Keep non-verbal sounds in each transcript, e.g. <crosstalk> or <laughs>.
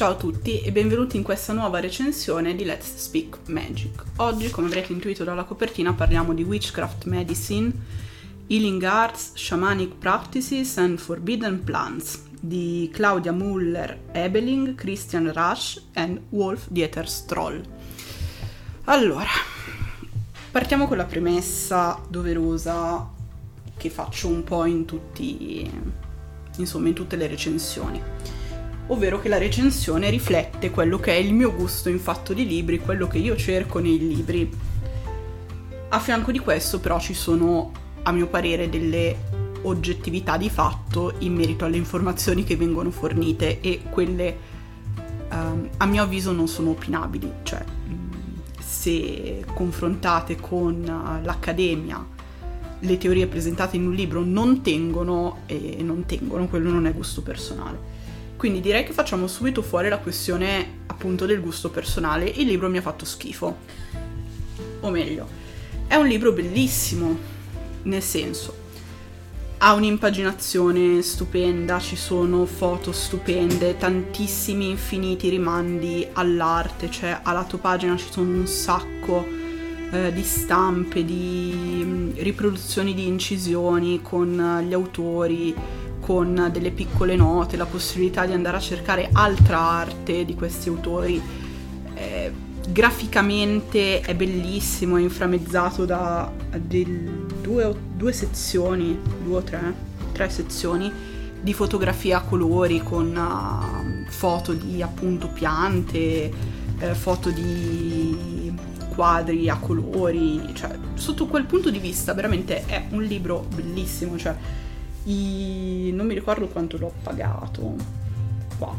Ciao a tutti e benvenuti in questa nuova recensione di Let's Speak Magic. Oggi, come avrete intuito dalla copertina, parliamo di Witchcraft Medicine, Healing Arts, Shamanic Practices and Forbidden Plants di Claudia Muller-Ebeling, Christian Rush e Wolf Dieter Stroll. Allora, partiamo con la premessa doverosa che faccio un po' in tutti, insomma, in tutte le recensioni ovvero che la recensione riflette quello che è il mio gusto in fatto di libri, quello che io cerco nei libri. A fianco di questo però ci sono, a mio parere, delle oggettività di fatto in merito alle informazioni che vengono fornite e quelle um, a mio avviso non sono opinabili, cioè se confrontate con l'accademia le teorie presentate in un libro non tengono e non tengono, quello non è gusto personale. Quindi direi che facciamo subito fuori la questione appunto del gusto personale. Il libro mi ha fatto schifo. O meglio, è un libro bellissimo, nel senso, ha un'impaginazione stupenda, ci sono foto stupende, tantissimi infiniti rimandi all'arte, cioè a lato pagina ci sono un sacco eh, di stampe, di mm, riproduzioni di incisioni con gli autori, con delle piccole note, la possibilità di andare a cercare altra arte di questi autori. Eh, graficamente è bellissimo, è inframmezzato da due, due sezioni, due o tre, tre sezioni di fotografia a colori con uh, foto di appunto piante, eh, foto di quadri a colori, cioè sotto quel punto di vista veramente è un libro bellissimo, cioè i... non mi ricordo quanto l'ho pagato. Qua.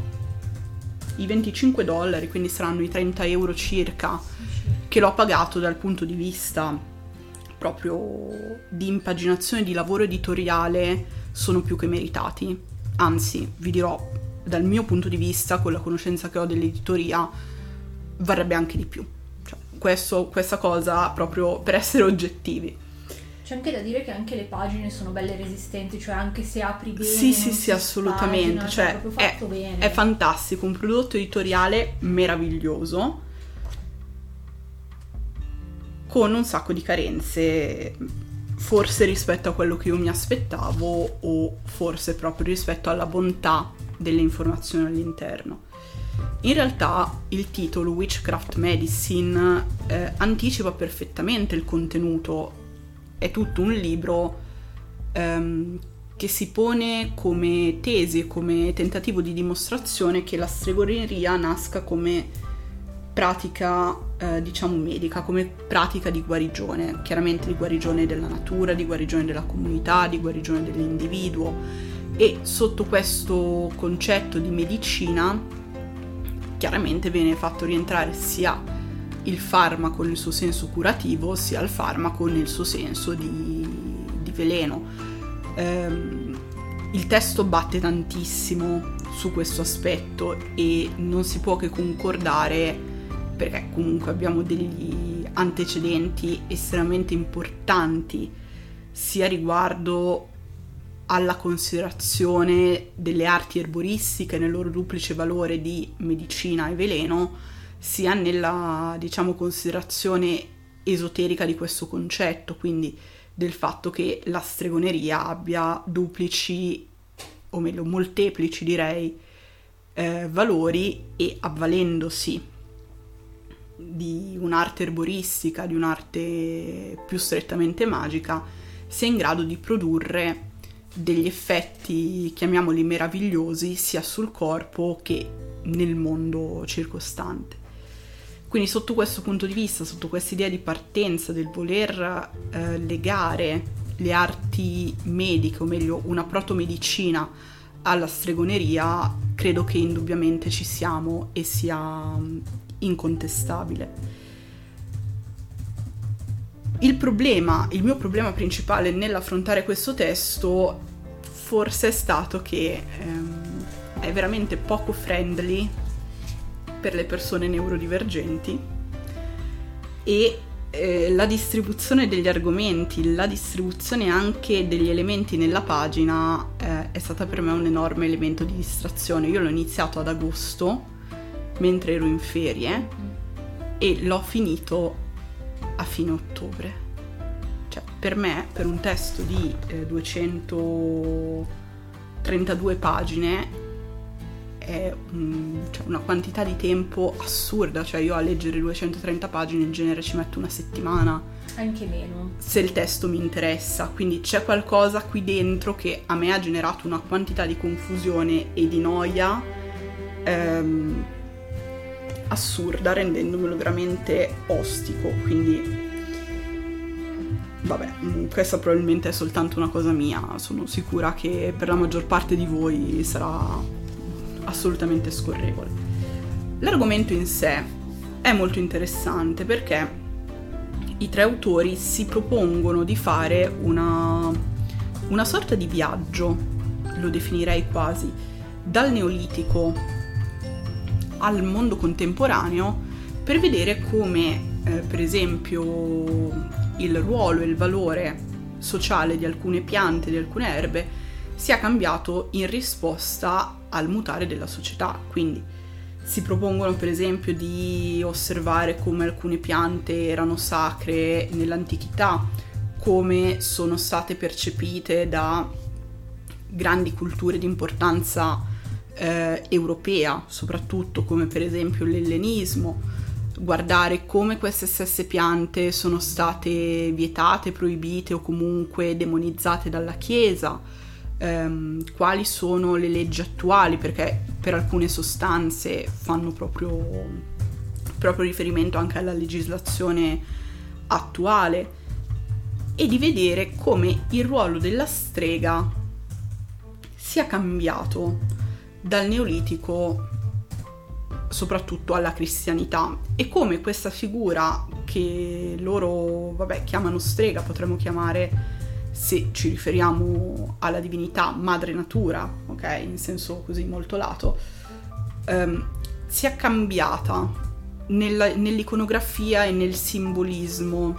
I 25 dollari quindi saranno i 30 euro circa che l'ho pagato dal punto di vista proprio di impaginazione di lavoro editoriale sono più che meritati. Anzi vi dirò dal mio punto di vista con la conoscenza che ho dell'editoria varrebbe anche di più. Cioè, questo, questa cosa proprio per essere oggettivi c'è anche da dire che anche le pagine sono belle resistenti, cioè anche se apri bene. Sì, sì, sì, assolutamente. Spagina, cioè, è, bene. è fantastico, un prodotto editoriale meraviglioso con un sacco di carenze, forse rispetto a quello che io mi aspettavo o forse proprio rispetto alla bontà delle informazioni all'interno. In realtà il titolo Witchcraft Medicine eh, anticipa perfettamente il contenuto è tutto un libro um, che si pone come tesi, come tentativo di dimostrazione che la stregoneria nasca come pratica, eh, diciamo, medica, come pratica di guarigione, chiaramente di guarigione della natura, di guarigione della comunità, di guarigione dell'individuo. E sotto questo concetto di medicina chiaramente viene fatto rientrare sia il farmaco nel suo senso curativo sia il farmaco nel suo senso di, di veleno. Um, il testo batte tantissimo su questo aspetto e non si può che concordare perché comunque abbiamo degli antecedenti estremamente importanti sia riguardo alla considerazione delle arti erboristiche nel loro duplice valore di medicina e veleno, sia nella, diciamo, considerazione esoterica di questo concetto, quindi del fatto che la stregoneria abbia duplici, o meglio, molteplici direi, eh, valori e avvalendosi di un'arte erboristica, di un'arte più strettamente magica, sia in grado di produrre degli effetti, chiamiamoli meravigliosi, sia sul corpo che nel mondo circostante. Quindi sotto questo punto di vista, sotto questa idea di partenza del voler eh, legare le arti mediche, o meglio una protomedicina alla stregoneria, credo che indubbiamente ci siamo e sia mm, incontestabile. Il problema, il mio problema principale nell'affrontare questo testo forse è stato che ehm, è veramente poco friendly per le persone neurodivergenti e eh, la distribuzione degli argomenti, la distribuzione anche degli elementi nella pagina eh, è stata per me un enorme elemento di distrazione. Io l'ho iniziato ad agosto mentre ero in ferie e l'ho finito a fine ottobre. Cioè, per me, per un testo di eh, 232 pagine, è un- cioè, una quantità di tempo assurda. Cioè, io a leggere 230 pagine in genere ci metto una settimana Anche meno. se il testo mi interessa, quindi c'è qualcosa qui dentro che a me ha generato una quantità di confusione e di noia ehm, assurda, rendendomelo veramente ostico. Quindi, vabbè, mm, questa probabilmente è soltanto una cosa mia. Sono sicura che per la maggior parte di voi sarà assolutamente scorrevole. L'argomento in sé è molto interessante perché i tre autori si propongono di fare una, una sorta di viaggio, lo definirei quasi, dal neolitico al mondo contemporaneo per vedere come, eh, per esempio, il ruolo e il valore sociale di alcune piante, di alcune erbe, sia cambiato in risposta al mutare della società. Quindi si propongono per esempio di osservare come alcune piante erano sacre nell'antichità, come sono state percepite da grandi culture di importanza eh, europea, soprattutto come per esempio l'ellenismo, guardare come queste stesse piante sono state vietate, proibite o comunque demonizzate dalla Chiesa, ehm, quali sono le leggi attuali, perché per alcune sostanze fanno proprio, proprio riferimento anche alla legislazione attuale, e di vedere come il ruolo della strega sia cambiato dal neolitico soprattutto alla cristianità e come questa figura che loro vabbè, chiamano strega potremmo chiamare se ci riferiamo alla divinità madre natura, ok, in senso così molto lato, ehm, sia cambiata nella- nell'iconografia e nel simbolismo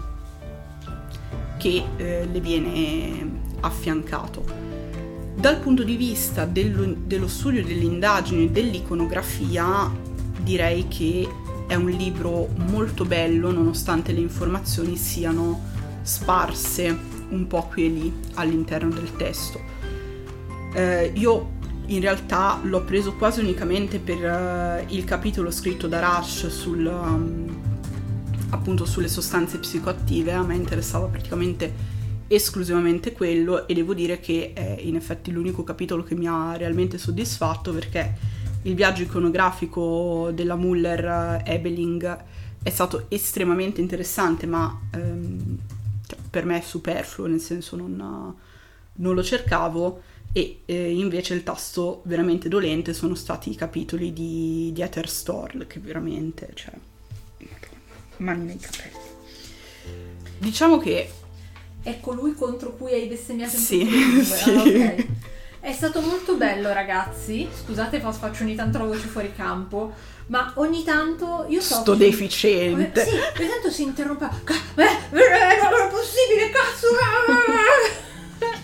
che eh, le viene affiancato. Dal punto di vista dello, dello studio delle indagini e dell'iconografia, direi che è un libro molto bello, nonostante le informazioni siano sparse un po' qui e lì all'interno del testo. Eh, io in realtà l'ho preso quasi unicamente per eh, il capitolo scritto da Rush sul, um, appunto sulle sostanze psicoattive, a me interessava praticamente esclusivamente quello e devo dire che è in effetti l'unico capitolo che mi ha realmente soddisfatto perché il viaggio iconografico della Muller eh, è stato estremamente interessante ma ehm, per me è superfluo nel senso non, non lo cercavo e eh, invece il tasto veramente dolente sono stati i capitoli di, di Ether Storl che veramente cioè mani nei capelli diciamo che È colui contro cui hai bestemmiato in Sì, le lingue. sì. Ah, ok. È stato molto bello, ragazzi. Scusate, fa- faccio ogni tanto la voce fuori campo. Ma ogni tanto io so. sto deficiente Sì, ogni tanto si interrompe. Ca- Eh, non è possibile, cazzo! ah!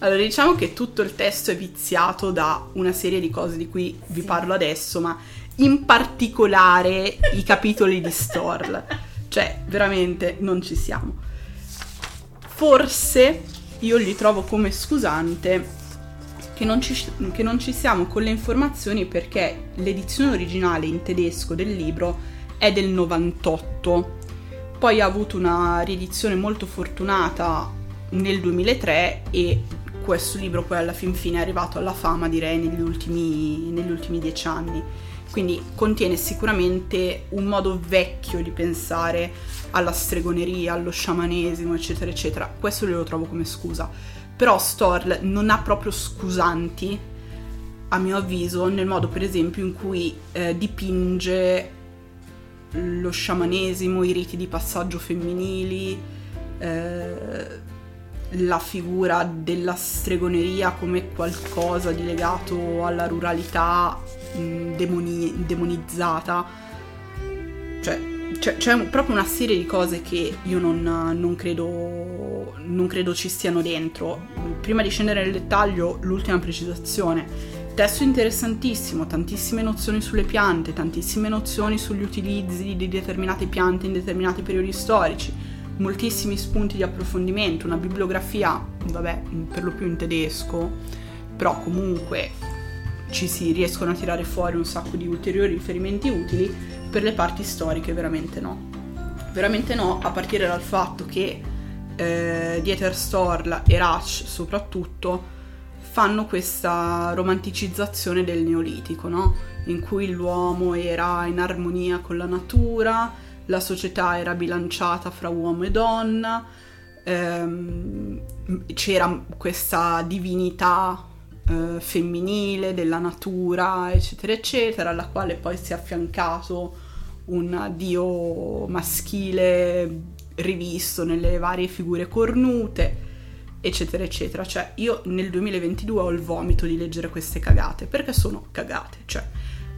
Allora, diciamo che tutto il testo è viziato da una serie di cose di cui vi Sì. parlo adesso, ma in particolare i capitoli di Storl. Cioè, veramente non ci siamo. Forse io li trovo come scusante che non, ci, che non ci siamo con le informazioni perché l'edizione originale in tedesco del libro è del 98. Poi ha avuto una riedizione molto fortunata nel 2003 e questo libro poi alla fin fine è arrivato alla fama direi negli ultimi, negli ultimi dieci anni. Quindi contiene sicuramente un modo vecchio di pensare alla stregoneria, allo sciamanesimo, eccetera, eccetera. Questo lo trovo come scusa. Però Storl non ha proprio scusanti, a mio avviso, nel modo per esempio in cui eh, dipinge lo sciamanesimo, i riti di passaggio femminili, eh, la figura della stregoneria come qualcosa di legato alla ruralità mh, demoni- demonizzata. Cioè, c'è, c'è proprio una serie di cose che io non, non credo, non credo ci stiano dentro. Prima di scendere nel dettaglio, l'ultima precisazione. Testo interessantissimo, tantissime nozioni sulle piante, tantissime nozioni sugli utilizzi di determinate piante in determinati periodi storici, moltissimi spunti di approfondimento, una bibliografia, vabbè, per lo più in tedesco, però comunque ci si riescono a tirare fuori un sacco di ulteriori riferimenti utili, per le parti storiche veramente no. Veramente no, a partire dal fatto che eh, Dieter Storl e Rach soprattutto fanno questa romanticizzazione del neolitico, no? in cui l'uomo era in armonia con la natura, la società era bilanciata fra uomo e donna, ehm, c'era questa divinità eh, femminile della natura, eccetera, eccetera, alla quale poi si è affiancato un dio maschile rivisto nelle varie figure cornute eccetera eccetera. Cioè io nel 2022 ho il vomito di leggere queste cagate perché sono cagate. Cioè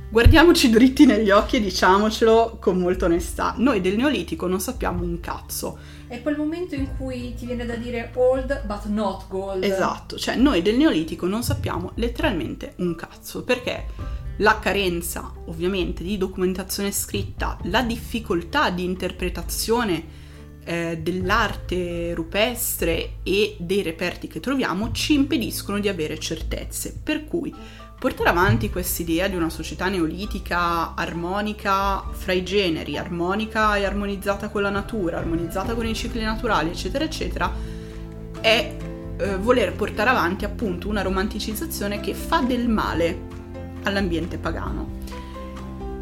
guardiamoci dritti negli occhi e diciamocelo con molta onestà. Noi del neolitico non sappiamo un cazzo. È quel momento in cui ti viene da dire old but not gold. Esatto. Cioè noi del neolitico non sappiamo letteralmente un cazzo perché la carenza ovviamente di documentazione scritta la difficoltà di interpretazione eh, dell'arte rupestre e dei reperti che troviamo ci impediscono di avere certezze. Per cui portare avanti quest'idea di una società neolitica armonica fra i generi, armonica e armonizzata con la natura, armonizzata con i cicli naturali, eccetera, eccetera, è eh, voler portare avanti appunto una romanticizzazione che fa del male all'ambiente pagano.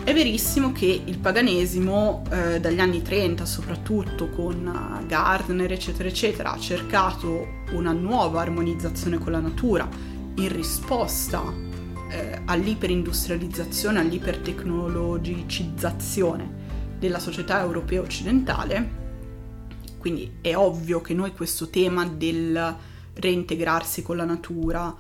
È verissimo che il paganesimo eh, dagli anni 30 soprattutto con uh, Gardner eccetera eccetera ha cercato una nuova armonizzazione con la natura in risposta eh, all'iperindustrializzazione, all'ipertecnologicizzazione della società europea occidentale. Quindi è ovvio che noi questo tema del reintegrarsi con la natura,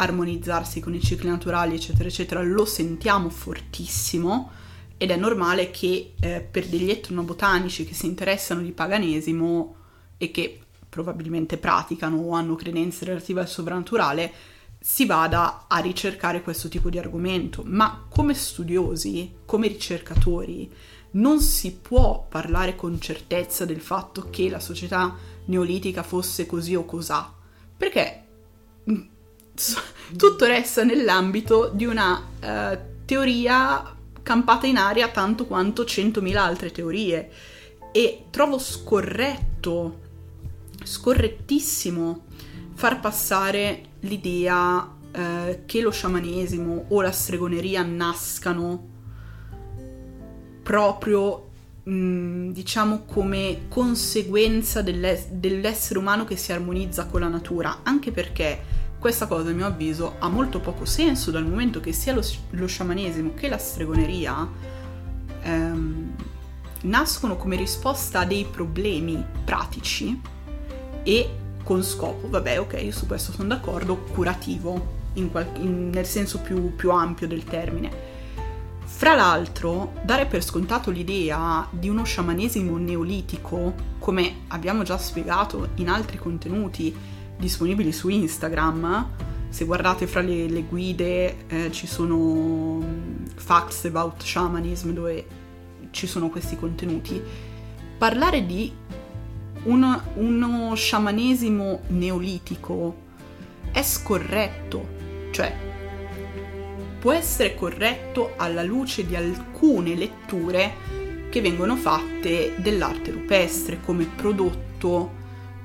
armonizzarsi con i cicli naturali, eccetera, eccetera, lo sentiamo fortissimo ed è normale che eh, per degli etnobotanici che si interessano di paganesimo e che probabilmente praticano o hanno credenze relative al sovrannaturale, si vada a ricercare questo tipo di argomento, ma come studiosi, come ricercatori, non si può parlare con certezza del fatto che la società neolitica fosse così o cos'ha, perché tutto resta nell'ambito di una uh, teoria campata in aria tanto quanto 100.000 altre teorie. E trovo scorretto, scorrettissimo far passare l'idea uh, che lo sciamanesimo o la stregoneria nascano proprio mm, diciamo come conseguenza dell'ess- dell'essere umano che si armonizza con la natura, anche perché questa cosa, a mio avviso, ha molto poco senso dal momento che sia lo, lo sciamanesimo che la stregoneria ehm, nascono come risposta a dei problemi pratici e con scopo, vabbè ok, io su questo sono d'accordo, curativo, in qual- in, nel senso più, più ampio del termine. Fra l'altro, dare per scontato l'idea di uno sciamanesimo neolitico, come abbiamo già spiegato in altri contenuti, disponibili su Instagram. Se guardate fra le, le guide eh, ci sono mm, facts about shamanism dove ci sono questi contenuti. Parlare di un, uno sciamanesimo neolitico è scorretto, cioè può essere corretto alla luce di alcune letture che vengono fatte dell'arte rupestre come prodotto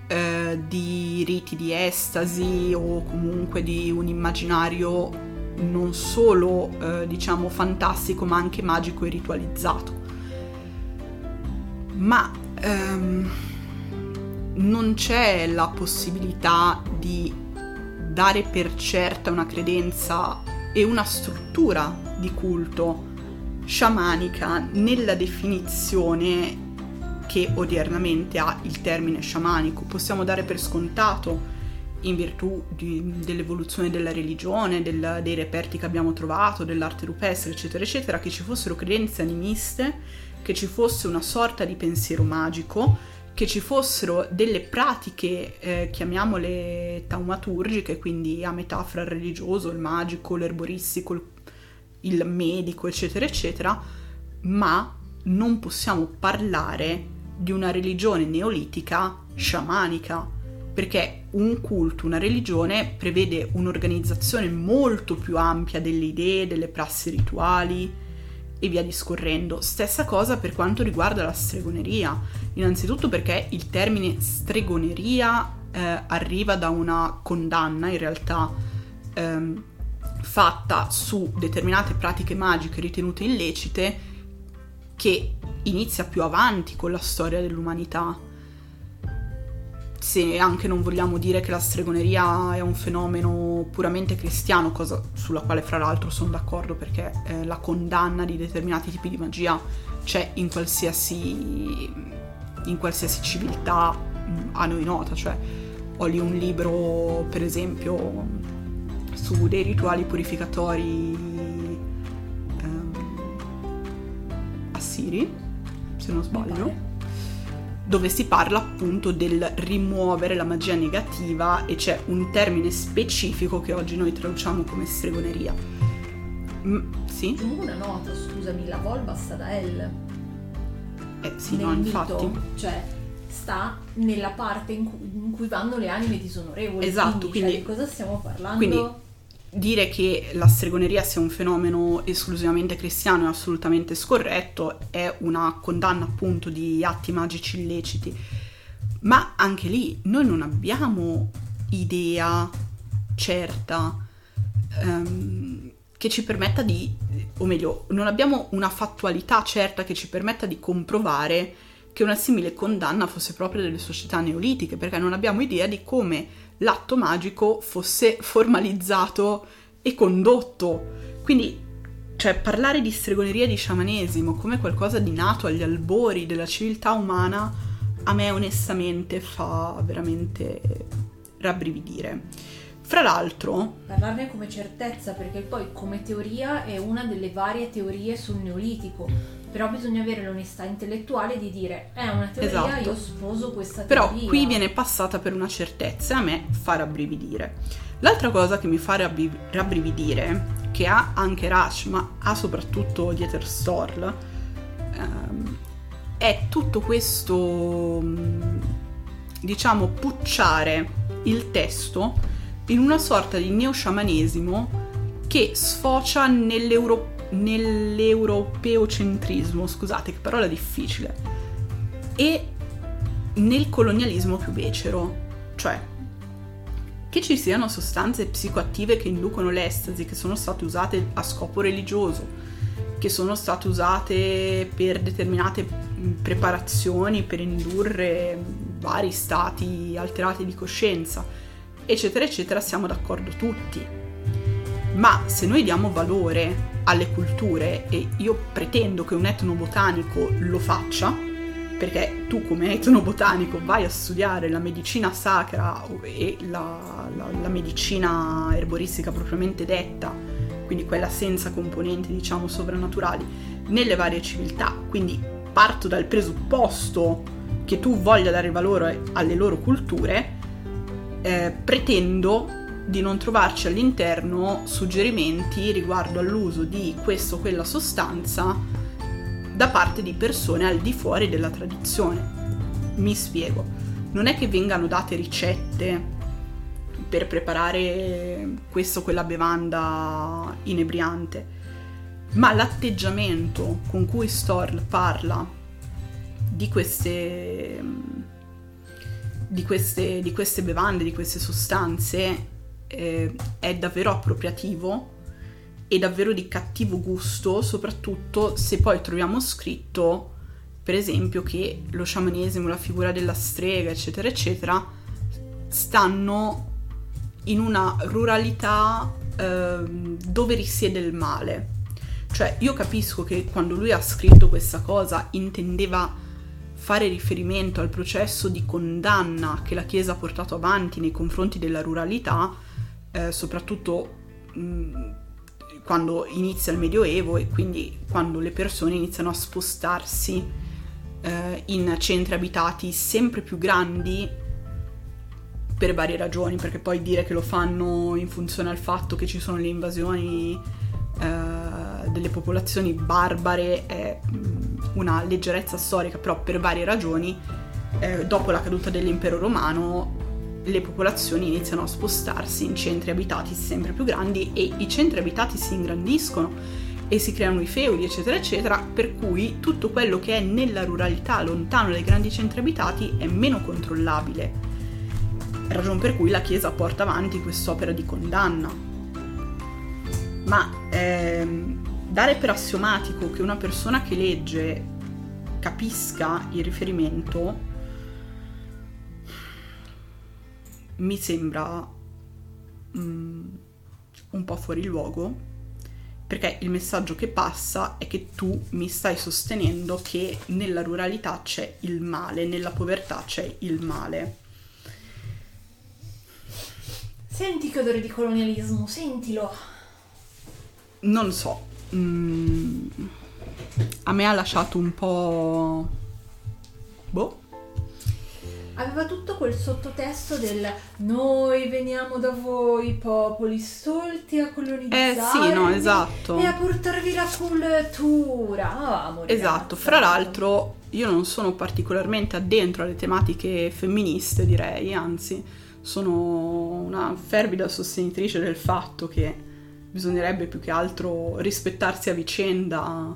eh, di riti di estasi o comunque di un immaginario non solo eh, diciamo fantastico ma anche magico e ritualizzato. Ma ehm, non c'è la possibilità di dare per certa una credenza e una struttura di culto sciamanica nella definizione che odiernamente ha il termine sciamanico. Possiamo dare per scontato, in virtù di, dell'evoluzione della religione, del, dei reperti che abbiamo trovato, dell'arte rupestre, eccetera, eccetera, che ci fossero credenze animiste, che ci fosse una sorta di pensiero magico che ci fossero delle pratiche, eh, chiamiamole taumaturgiche, quindi a metà fra il religioso, il magico, l'erboristico, il, il medico, eccetera, eccetera, ma non possiamo parlare di una religione neolitica sciamanica, perché un culto, una religione prevede un'organizzazione molto più ampia delle idee, delle prassi rituali, e via discorrendo. Stessa cosa per quanto riguarda la stregoneria. Innanzitutto perché il termine stregoneria eh, arriva da una condanna in realtà ehm, fatta su determinate pratiche magiche ritenute illecite che inizia più avanti con la storia dell'umanità. Se anche non vogliamo dire che la stregoneria è un fenomeno puramente cristiano, cosa sulla quale fra l'altro sono d'accordo perché eh, la condanna di determinati tipi di magia c'è in qualsiasi, in qualsiasi civiltà mm, a noi nota, cioè ho lì un libro per esempio su dei rituali purificatori assiri, se non sbaglio dove si parla appunto del rimuovere la magia negativa e c'è un termine specifico che oggi noi traduciamo come stregoneria. Mm, sì? Una nota, scusami, la volva sta da L. Eh sì, Nel no, mito, infatti. Cioè, sta nella parte in cui, in cui vanno le anime disonorevoli. Esatto, quindi, quindi cioè, di cosa stiamo parlando? Quindi dire che la stregoneria sia un fenomeno esclusivamente cristiano è assolutamente scorretto, è una condanna appunto di atti magici illeciti, ma anche lì noi non abbiamo idea certa um, che ci permetta di, o meglio, non abbiamo una fattualità certa che ci permetta di comprovare che una simile condanna fosse proprio delle società neolitiche, perché non abbiamo idea di come l'atto magico fosse formalizzato e condotto. Quindi, cioè, parlare di stregoneria e di sciamanesimo come qualcosa di nato agli albori della civiltà umana, a me onestamente fa veramente rabbrividire. Fra l'altro... Parlarne come certezza, perché poi come teoria è una delle varie teorie sul neolitico, però bisogna avere l'onestà intellettuale di dire è una teoria, esatto. io sposo questa teoria. Però qui viene passata per una certezza e a me fa rabbrividire. L'altra cosa che mi fa rabbrividire, che ha anche Rush, ma ha soprattutto Dieter Storl, ehm, è tutto questo, diciamo, pucciare il testo in una sorta di neosciamanesimo che sfocia nell'euro, nell'europeocentrismo, scusate che parola difficile, e nel colonialismo più becero, cioè che ci siano sostanze psicoattive che inducono l'estasi, che sono state usate a scopo religioso, che sono state usate per determinate preparazioni, per indurre vari stati alterati di coscienza, eccetera, eccetera, siamo d'accordo tutti. Ma se noi diamo valore alle culture, e io pretendo che un etnobotanico lo faccia, perché tu come etnobotanico vai a studiare la medicina sacra e la, la, la medicina erboristica propriamente detta, quindi quella senza componenti diciamo sovrannaturali, nelle varie civiltà, quindi parto dal presupposto che tu voglia dare valore alle loro culture, eh, pretendo di non trovarci all'interno suggerimenti riguardo all'uso di questa o quella sostanza da parte di persone al di fuori della tradizione. Mi spiego, non è che vengano date ricette per preparare questa o quella bevanda inebriante, ma l'atteggiamento con cui Storl parla di queste di queste, di queste bevande, di queste sostanze eh, è davvero appropriativo e davvero di cattivo gusto, soprattutto se poi troviamo scritto, per esempio, che lo sciamanesimo, la figura della strega, eccetera, eccetera, stanno in una ruralità eh, dove risiede il male. Cioè, io capisco che quando lui ha scritto questa cosa intendeva fare riferimento al processo di condanna che la Chiesa ha portato avanti nei confronti della ruralità, eh, soprattutto mh, quando inizia il Medioevo e quindi quando le persone iniziano a spostarsi eh, in centri abitati sempre più grandi per varie ragioni, perché poi dire che lo fanno in funzione al fatto che ci sono le invasioni eh, delle popolazioni barbare è mm, una leggerezza storica, però per varie ragioni, eh, dopo la caduta dell'impero romano le popolazioni iniziano a spostarsi in centri abitati sempre più grandi e i centri abitati si ingrandiscono e si creano i feudi, eccetera, eccetera, per cui tutto quello che è nella ruralità, lontano dai grandi centri abitati, è meno controllabile. Ragione per cui la Chiesa porta avanti quest'opera di condanna. Ma ehm, dare per assiomatico che una persona che legge capisca il riferimento mi sembra mm, un po' fuori luogo perché il messaggio che passa è che tu mi stai sostenendo che nella ruralità c'è il male, nella povertà c'è il male. Senti che odore di colonialismo, sentilo. Non so. Mm, a me ha lasciato un po'... Boh aveva tutto quel sottotesto del noi veniamo da voi popoli stolti a colonizzare eh sì no esatto. e a portarvi la cultura oh, esatto fra l'altro io non sono particolarmente addentro alle tematiche femministe direi anzi sono una fervida sostenitrice del fatto che bisognerebbe più che altro rispettarsi a vicenda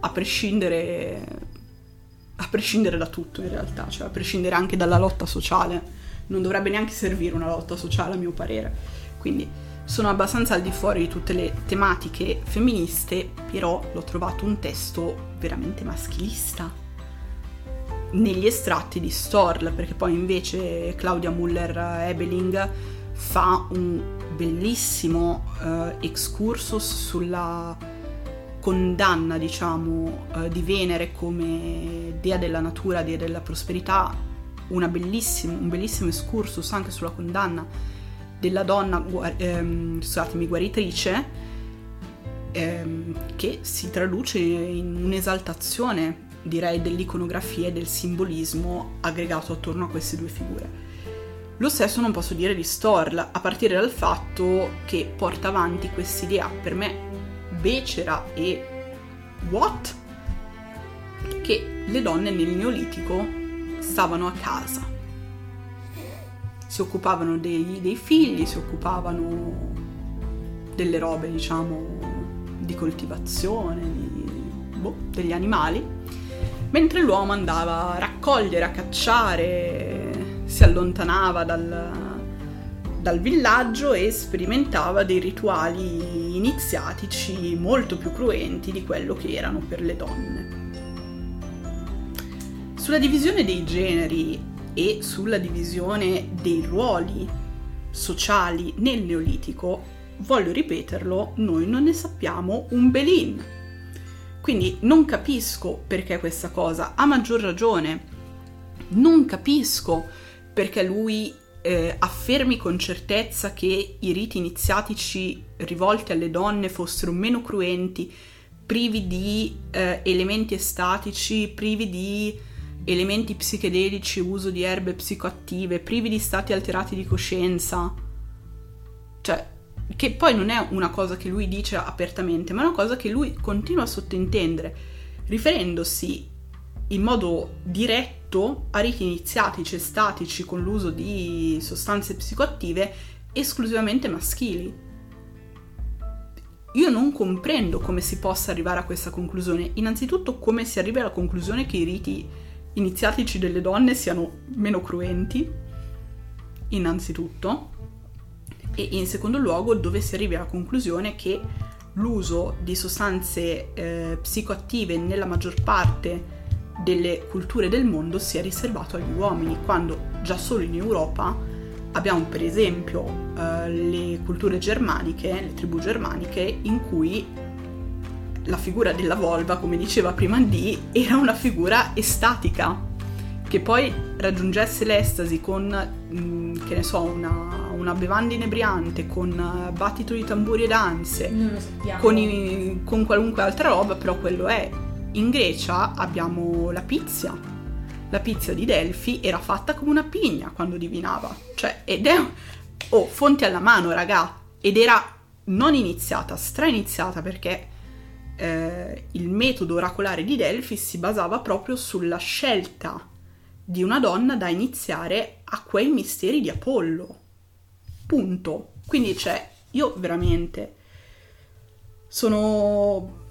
a prescindere a prescindere da tutto in realtà, cioè a prescindere anche dalla lotta sociale. Non dovrebbe neanche servire una lotta sociale a mio parere. Quindi sono abbastanza al di fuori di tutte le tematiche femministe, però l'ho trovato un testo veramente maschilista negli estratti di Storl, perché poi invece Claudia Muller-Ebeling fa un bellissimo uh, excursus sulla condanna, diciamo, eh, di Venere come dea della natura, dea della prosperità, bellissimo, un bellissimo excursus anche sulla condanna della donna, ehm, scusatemi, guaritrice, ehm, che si traduce in un'esaltazione, direi, dell'iconografia e del simbolismo aggregato attorno a queste due figure. Lo stesso non posso dire di Storl, a partire dal fatto che porta avanti quest'idea per me becera e what? Che le donne nel Neolitico stavano a casa. Si occupavano dei, dei figli, si occupavano delle robe, diciamo, di coltivazione, di, boh, degli animali, mentre l'uomo andava a raccogliere, a cacciare, si allontanava dal, dal villaggio e sperimentava dei rituali iniziatici molto più cruenti di quello che erano per le donne. Sulla divisione dei generi e sulla divisione dei ruoli sociali nel Neolitico, voglio ripeterlo, noi non ne sappiamo un belin. Quindi non capisco perché questa cosa, a maggior ragione, non capisco perché lui eh, affermi con certezza che i riti iniziatici rivolti alle donne fossero meno cruenti, privi di eh, elementi estatici, privi di elementi psichedelici, uso di erbe psicoattive, privi di stati alterati di coscienza. Cioè, che poi non è una cosa che lui dice apertamente, ma è una cosa che lui continua a sottintendere, riferendosi in modo diretto a riti iniziatici e statici con l'uso di sostanze psicoattive esclusivamente maschili. Io non comprendo come si possa arrivare a questa conclusione. Innanzitutto come si arriva alla conclusione che i riti iniziatici delle donne siano meno cruenti, innanzitutto, e in secondo luogo dove si arriva alla conclusione che l'uso di sostanze eh, psicoattive nella maggior parte delle culture del mondo sia riservato agli uomini, quando già solo in Europa abbiamo per esempio eh, le culture germaniche, le tribù germaniche, in cui la figura della volva, come diceva prima D, era una figura estatica, che poi raggiungesse l'estasi con, mh, mm, che ne so, una, una bevanda inebriante, con battito di tamburi e danze, con, i, con qualunque altra roba, però quello è in Grecia abbiamo la pizia. La pizia di Delfi era fatta come una pigna quando divinava. Cioè, ed è... Oh, fonte alla mano, raga. Ed era non iniziata, strainiziata perché eh, il metodo oracolare di Delfi si basava proprio sulla scelta di una donna da iniziare a quei misteri di Apollo. Punto. Quindi cioè, io veramente sono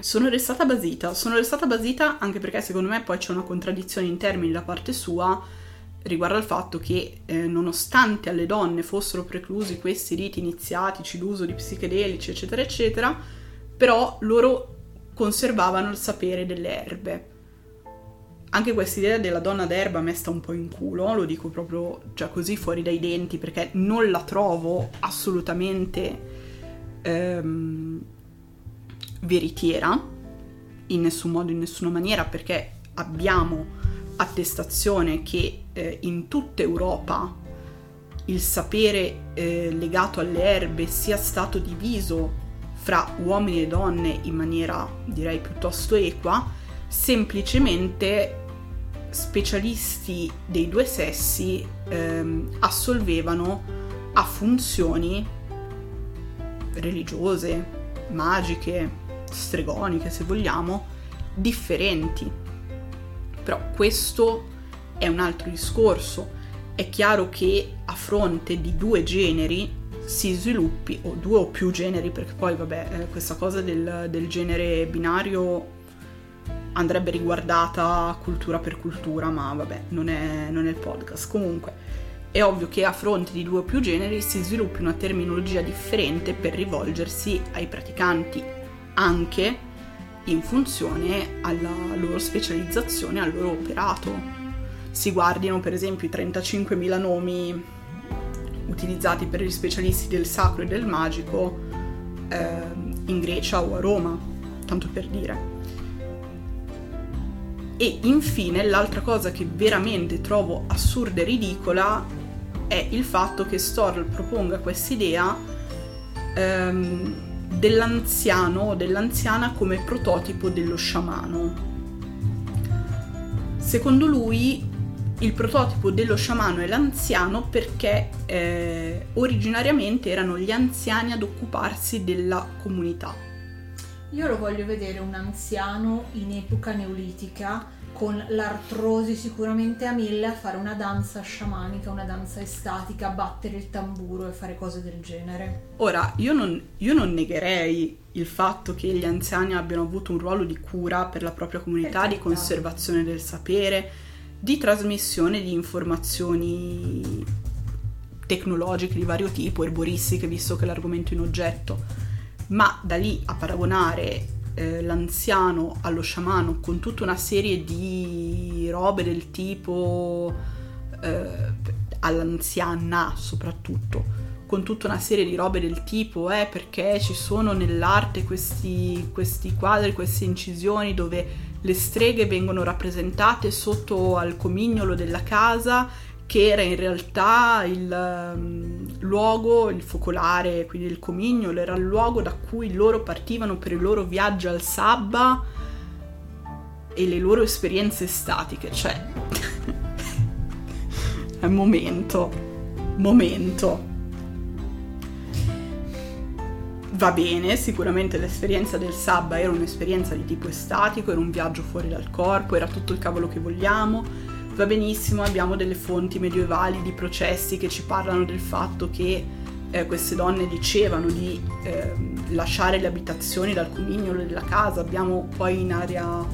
sono restata basita, sono restata basita anche perché secondo me poi c'è una contraddizione in termini da parte sua riguardo al fatto che eh, nonostante alle donne fossero preclusi questi riti iniziatici, l'uso di psichedelici, eccetera, eccetera, però loro conservavano il sapere delle erbe. Anche questa idea della donna d'erba a me sta un po' in culo, lo dico proprio cioè, così fuori dai denti perché non la trovo assolutamente ehm, veritiera in nessun modo, in nessuna maniera, perché abbiamo attestazione che eh, in tutta Europa il sapere eh, legato alle erbe sia stato diviso fra uomini e donne in maniera direi piuttosto equa, semplicemente specialisti dei due sessi ehm, assolvevano a funzioni religiose, magiche, stregoniche se vogliamo, differenti però questo è un altro discorso. È chiaro che a fronte di due generi si sviluppi, o due o più generi, perché poi vabbè, eh, questa cosa del, del genere binario andrebbe riguardata cultura per cultura, ma vabbè, non è, non è il podcast. Comunque, è ovvio che a fronte di due o più generi si sviluppi una terminologia differente per rivolgersi ai praticanti, anche in funzione alla loro specializzazione, al loro operato. Si guardino per esempio i 35.000 nomi utilizzati per gli specialisti del sacro e del magico eh, in Grecia o a Roma, tanto per dire. E infine l'altra cosa che veramente trovo assurda e ridicola è il fatto che Storl proponga questa idea ehm, dell'anziano o dell'anziana come prototipo dello sciamano. Secondo lui il prototipo dello sciamano è l'anziano perché eh, originariamente erano gli anziani ad occuparsi della comunità. Io lo voglio vedere un anziano in epoca neolitica con l'artrosi sicuramente a mille a fare una danza sciamanica, una danza estatica, battere il tamburo e fare cose del genere. Ora, io non, io non negherei il fatto che gli anziani abbiano avuto un ruolo di cura per la propria comunità, di conservazione del sapere, di trasmissione di informazioni tecnologiche di vario tipo, erboristiche, visto che è l'argomento in oggetto, ma da lì a paragonare eh, l'anziano allo sciamano con tutta una serie di robe del tipo eh, all'anziana soprattutto con tutta una serie di robe del tipo eh, perché ci sono nell'arte questi, questi quadri, queste incisioni dove le streghe vengono rappresentate sotto al comignolo della casa che era in realtà il um, luogo, il focolare, quindi il comignolo, era il luogo da cui loro partivano per il loro viaggio al Sabba e le loro esperienze statiche, cioè <laughs> è un momento, momento. Va bene, sicuramente l'esperienza del Sabba era un'esperienza di tipo estatico, era un viaggio fuori dal corpo, era tutto il cavolo che vogliamo, va benissimo, abbiamo delle fonti medievali di processi che ci parlano del fatto che eh, queste donne dicevano di eh, lasciare le abitazioni dal comignolo della casa, abbiamo poi in area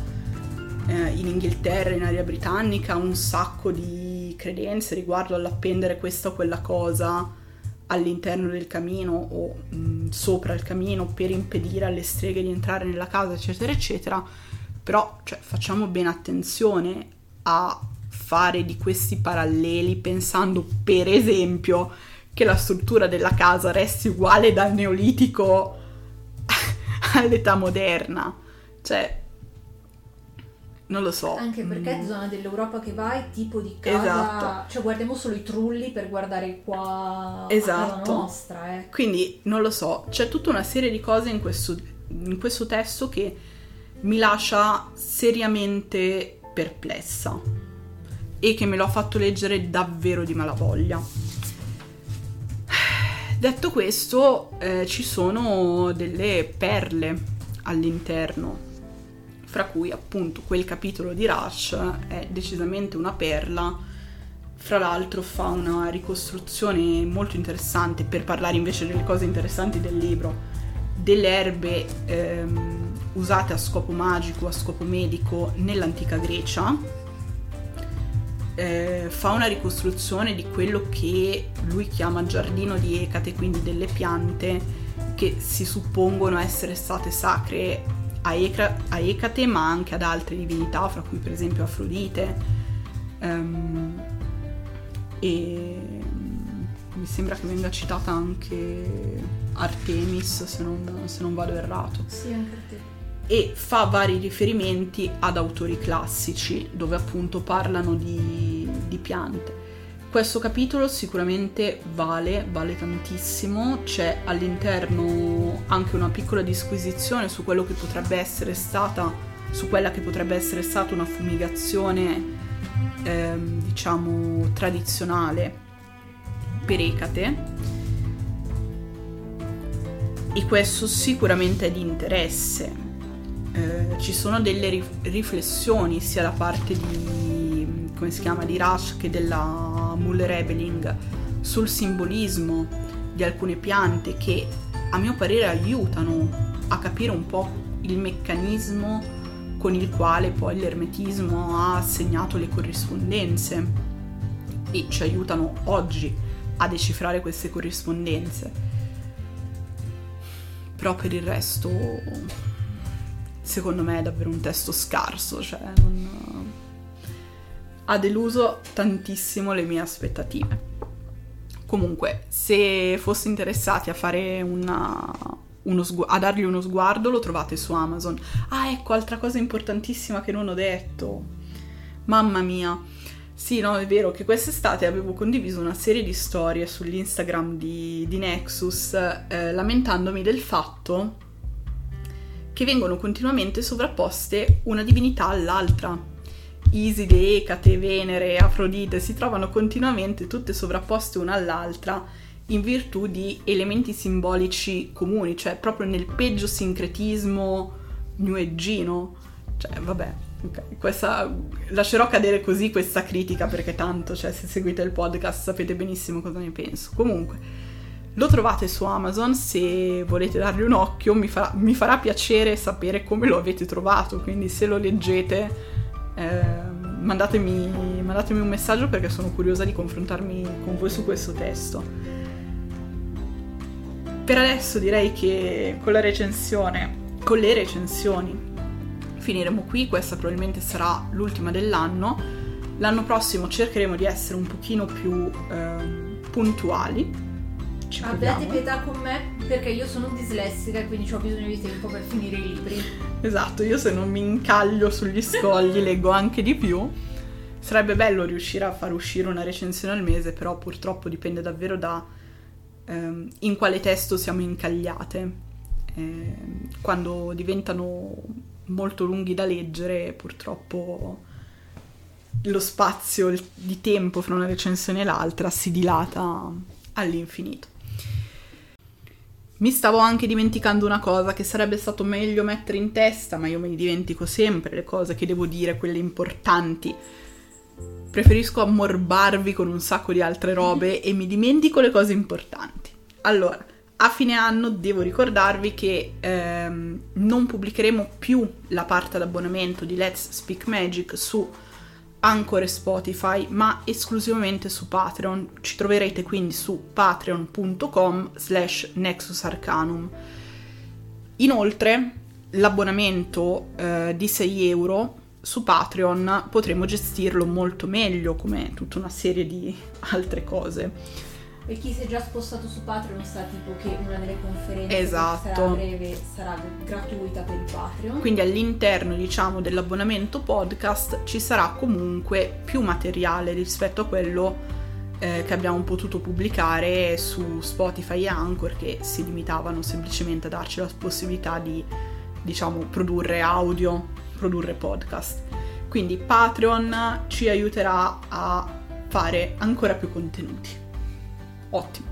eh, in Inghilterra, in area britannica, un sacco di credenze riguardo all'appendere questa o quella cosa all'interno del camino o mh, sopra il camino per impedire alle streghe di entrare nella casa, eccetera, eccetera. Però cioè, facciamo bene attenzione a fare di questi paralleli pensando per esempio che la struttura della casa resti uguale dal neolitico <laughs> all'età moderna. Cioè, non lo so. Anche perché mm. zona dell'Europa che vai, tipo di casa. Esatto. Cioè, guardiamo solo i trulli per guardare qua. Esatto. nostra, eh. Quindi non lo so, c'è tutta una serie di cose in questo in questo testo che mi lascia seriamente perplessa e che me lo ha fatto leggere davvero di malavoglia. Detto questo, eh, ci sono delle perle all'interno, fra cui appunto quel capitolo di Rush è decisamente una perla. Fra l'altro fa una ricostruzione molto interessante per parlare invece delle cose interessanti del libro, delle erbe ehm, usate a scopo magico, a scopo medico nell'antica Grecia, eh, fa una ricostruzione di quello che lui chiama giardino di Ecate, quindi delle piante che si suppongono essere state sacre a, Eca- a Ecate, ma anche ad altre divinità, fra cui per esempio Afrodite. Um, e mi sembra che venga citata anche Artemis, se non, se non vado errato. Sì, anche e fa vari riferimenti ad autori classici dove appunto parlano di, di piante. Questo capitolo sicuramente vale, vale tantissimo, c'è all'interno anche una piccola disquisizione su quello che potrebbe essere stata, su quella che potrebbe essere stata una fumigazione, ehm, diciamo, tradizionale per Ecate. E questo sicuramente è di interesse eh, ci sono delle rif- riflessioni sia da parte di, come si chiama, di Rush che della Muller Ebeling sul simbolismo di alcune piante che a mio parere aiutano a capire un po' il meccanismo con il quale poi l'ermetismo ha assegnato le corrispondenze e ci aiutano oggi a decifrare queste corrispondenze. Però per il resto secondo me è davvero un testo scarso, cioè non... ha deluso tantissimo le mie aspettative. Comunque, se foste interessati a fare una, sgu- a dargli uno sguardo, lo trovate su Amazon. Ah, ecco, altra cosa importantissima che non ho detto. Mamma mia. Sì, no, è vero che quest'estate avevo condiviso una serie di storie sull'Instagram di, di Nexus eh, lamentandomi del fatto che vengono continuamente sovrapposte una divinità all'altra. Iside, Ecate, Venere, Afrodite si trovano continuamente tutte sovrapposte una all'altra in virtù di elementi simbolici comuni, cioè proprio nel peggio sincretismo newagino. Cioè, vabbè, okay. questa, lascerò cadere così questa critica perché tanto, cioè, se seguite il podcast sapete benissimo cosa ne penso. Comunque, lo trovate su Amazon, se volete dargli un occhio mi farà, mi farà piacere sapere come lo avete trovato, quindi se lo leggete eh, mandatemi, mandatemi un messaggio perché sono curiosa di confrontarmi con voi su questo testo. Per adesso direi che con la recensione, con le recensioni, finiremo qui, questa probabilmente sarà l'ultima dell'anno. L'anno prossimo cercheremo di essere un pochino più eh, puntuali ci Abbiate pietà con me perché io sono dislessica e quindi ho bisogno di tempo per finire i libri. Esatto, io se non mi incaglio sugli scogli <laughs> leggo anche di più. Sarebbe bello riuscire a far uscire una recensione al mese, però purtroppo dipende davvero da ehm, in quale testo siamo incagliate. Eh, quando diventano molto lunghi da leggere, purtroppo lo spazio di tempo fra una recensione e l'altra si dilata all'infinito. Mi stavo anche dimenticando una cosa che sarebbe stato meglio mettere in testa, ma io me ne dimentico sempre le cose che devo dire, quelle importanti. Preferisco ammorbarvi con un sacco di altre robe e mi dimentico le cose importanti. Allora, a fine anno devo ricordarvi che ehm, non pubblicheremo più la parte d'abbonamento di Let's Speak Magic su Anchor e Spotify, ma esclusivamente su Patreon. Ci troverete quindi su patreon.com slash nexusarcanum. Inoltre, l'abbonamento eh, di 6 euro su Patreon potremo gestirlo molto meglio, come tutta una serie di <laughs> altre cose e chi si è già spostato su Patreon sa tipo che una delle conferenze esatto. sarà breve sarà gratuita per i Patreon. Quindi all'interno diciamo dell'abbonamento podcast ci sarà comunque più materiale rispetto a quello eh, che abbiamo potuto pubblicare su Spotify e Anchor che si limitavano semplicemente a darci la possibilità di, diciamo, produrre audio, produrre podcast. Quindi Patreon ci aiuterà a fare ancora più contenuti. Ottimo.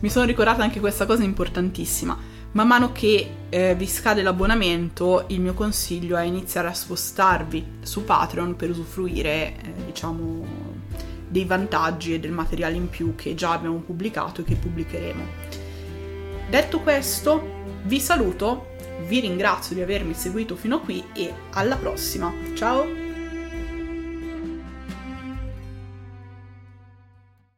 Mi sono ricordata anche questa cosa importantissima. Man mano che eh, vi scade l'abbonamento, il mio consiglio è iniziare a spostarvi su Patreon per usufruire, eh, diciamo, dei vantaggi e del materiale in più che già abbiamo pubblicato e che pubblicheremo. Detto questo, vi saluto, vi ringrazio di avermi seguito fino a qui e alla prossima. Ciao!